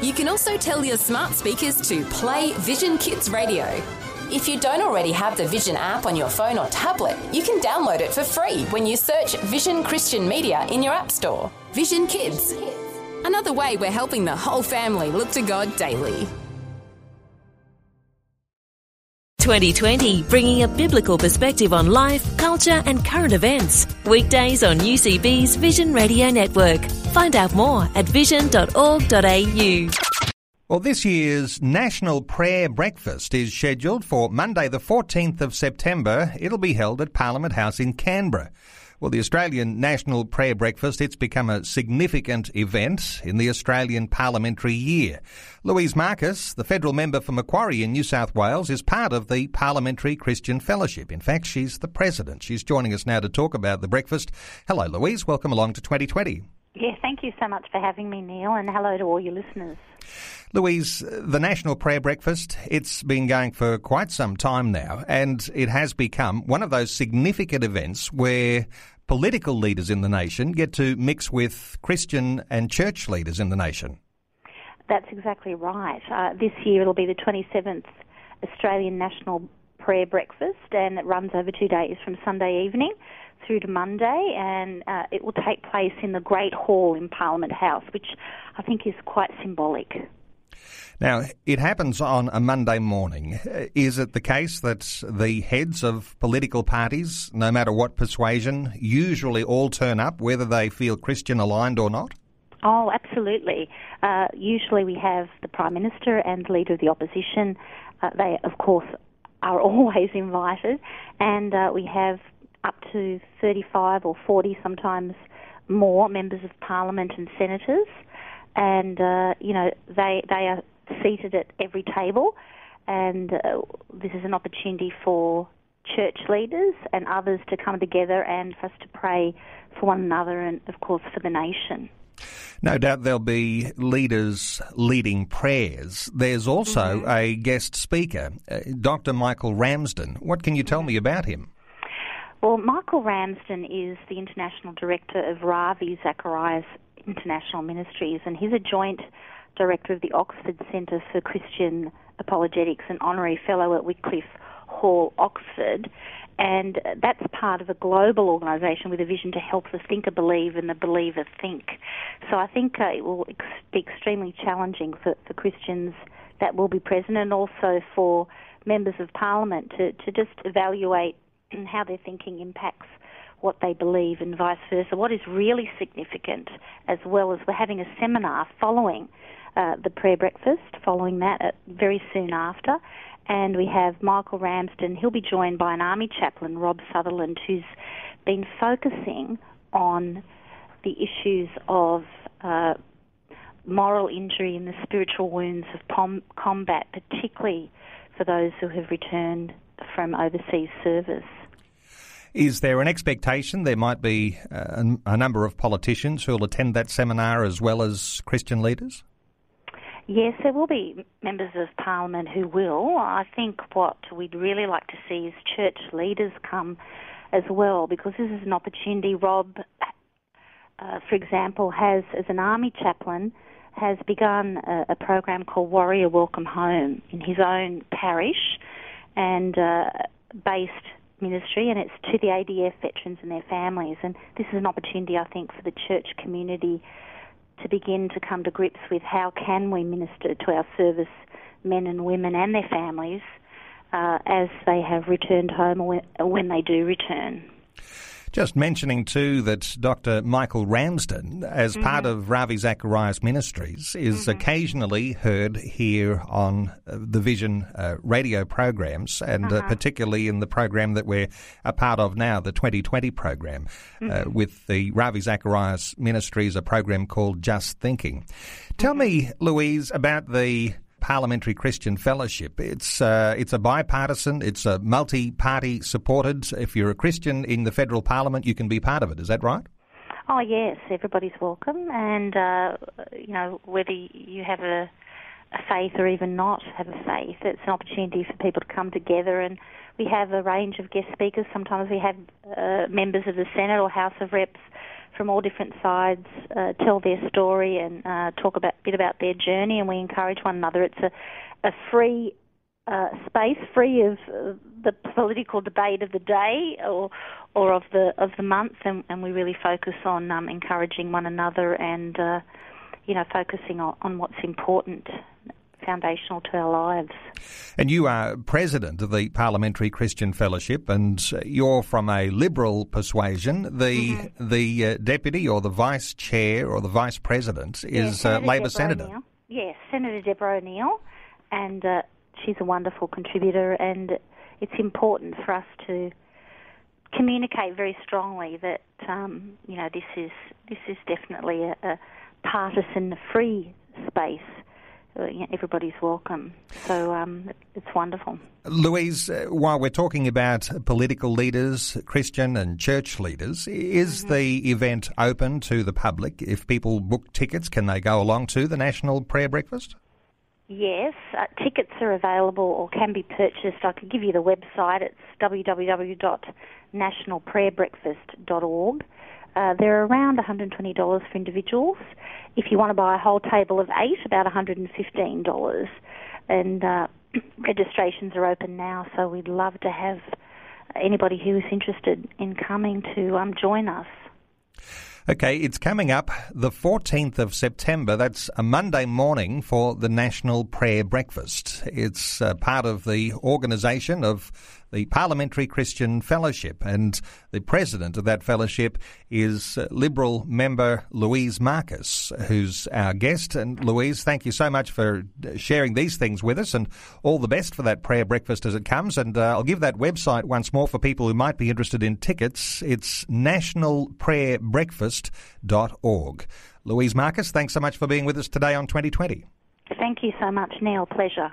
You can also tell your smart speakers to play Vision Kids Radio. If you don't already have the Vision app on your phone or tablet, you can download it for free when you search Vision Christian Media in your App Store. Vision Kids. Another way we're helping the whole family look to God daily. 2020, bringing a biblical perspective on life, culture, and current events. Weekdays on UCB's Vision Radio Network. Find out more at vision.org.au. Well, this year's National Prayer Breakfast is scheduled for Monday, the 14th of September. It'll be held at Parliament House in Canberra. Well, the Australian National Prayer Breakfast, it's become a significant event in the Australian parliamentary year. Louise Markus, the federal member for Macquarie in New South Wales, is part of the Parliamentary Christian Fellowship. In fact, she's the president. She's joining us now to talk about the breakfast. Hello, Louise. Welcome along to 2020. Yeah, thank you so much for having me, Neil, and hello to all your listeners. Louise, the National Prayer Breakfast, it's been going for quite some time now, and it has become one of those significant events where political leaders in the nation get to mix with Christian and church leaders in the nation. That's exactly right. Uh, this year it'll be the 27th Australian National Prayer Breakfast, and it runs over two days from Sunday evening through to Monday, and uh, it will take place in the Great Hall in Parliament House, which I think is quite symbolic. Now, it happens on a Monday morning. Is it the case that the heads of political parties, no matter what persuasion, usually all turn up, whether they feel Christian aligned or not? Oh, absolutely. Uh, usually we have the Prime Minister and the Leader of the Opposition. Uh, they, of course, are always invited, and uh, we have up to 35 or 40 sometimes more members of Parliament and senators. And, uh, you know, they, they are seated at every table, and uh, this is an opportunity for church leaders and others to come together and for us to pray for one another and, of course, for the nation. No doubt there'll be leaders leading prayers. There's also mm-hmm. a guest speaker, uh, Dr. Michael Ramsden. What can you tell me about him? Well, Michael Ramsden is the International Director of Ravi Zacharias International Ministries, and he's a joint director of the Oxford Centre for Christian Apologetics and honorary fellow at Wycliffe Hall, Oxford. And that's part of a global organisation with a vision to help the thinker believe and the believer think. So I think uh, it will ex- be extremely challenging for, for Christians that will be present and also for members of parliament to, to just evaluate how their thinking impacts what they believe and vice versa. What is really significant, as well as we're having a seminar following uh, the prayer breakfast, following that uh, very soon after. And we have Michael Ramsden. He'll be joined by an Army chaplain, Rob Sutherland, who's been focusing on the issues of uh, moral injury and the spiritual wounds of pom- combat, particularly for those who have returned from overseas service. Is there an expectation there might be uh, a, a number of politicians who will attend that seminar as well as Christian leaders? Yes, there will be members of parliament who will. I think what we'd really like to see is church leaders come as well because this is an opportunity. Rob, uh, for example, has, as an army chaplain, has begun a, a, program called Warrior Welcome Home in his own parish and uh, based ministry, and it's to the ADF veterans and their families. And this is an opportunity, I think, for the church community to begin to come to grips with how can we minister to our service men and women and their families uh, as they have returned home or when they do return. Just mentioning too that Dr. Michael Ramsden, as mm-hmm. part of Ravi Zacharias Ministries, is mm-hmm. occasionally heard here on uh, the Vision uh, radio programs, and uh, uh-huh. uh, particularly in the program that we're a part of now, the 2020 program, uh, mm-hmm. with the Ravi Zacharias Ministries, a program called Just Thinking. Tell me, Louise, about the Parliamentary Christian Fellowship. It's uh, it's a bipartisan, it's a multi-party supported. If you're a Christian in the federal parliament, you can be part of it. Is that right? Oh yes, everybody's welcome, and uh, you know whether you have a, a faith or even not have a faith, it's an opportunity for people to come together. And we have a range of guest speakers. Sometimes we have uh, members of the Senate or House of Reps from all different sides uh, tell their story and uh, talk a bit about their journey, and we encourage one another. It's a, a free uh, space, free of the political debate of the day or or of the of the month, and, and we really focus on um, encouraging one another and uh, you know focusing on, on what's important foundational to our lives. And you are president of the Parliamentary Christian Fellowship, and you're from a liberal persuasion. The mm-hmm. the uh, deputy or the vice chair or the vice president is yeah, uh, Labor Deborah Senator. O'Neill. Yes, Senator Deborah O'Neill, and uh, she's a wonderful contributor, and it's important for us to communicate very strongly that um, you know this is this is definitely a, a partisan free space uh, everybody's welcome. So um, it's wonderful. Louise, uh, while we're talking about political leaders, Christian and church leaders, is mm-hmm. the event open to the public? If people book tickets, can they go along to the National Prayer Breakfast? Yes, uh, tickets are available or can be purchased. I could give you the website. It's www.nationalprayerbreakfast.org. Uh, they're around $120 for individuals. If you want to buy a whole table of eight, about $115. And uh, registrations are open now, so we'd love to have anybody who is interested in coming to um, join us. Okay, it's coming up the 14th of September. That's a Monday morning for the National Prayer Breakfast. It's uh, part of the organisation of the Parliamentary Christian Fellowship, and the president of that fellowship is uh, Liberal member Louise Markus, who's our guest. And Louise, thank you so much for sharing these things with us, and all the best for that prayer breakfast as it comes. And uh, I'll give that website once more for people who might be interested in tickets. It's nationalprayerbreakfast.org. Louise Markus, thanks so much for being with us today on 2020. Thank you so much, Neil. Pleasure.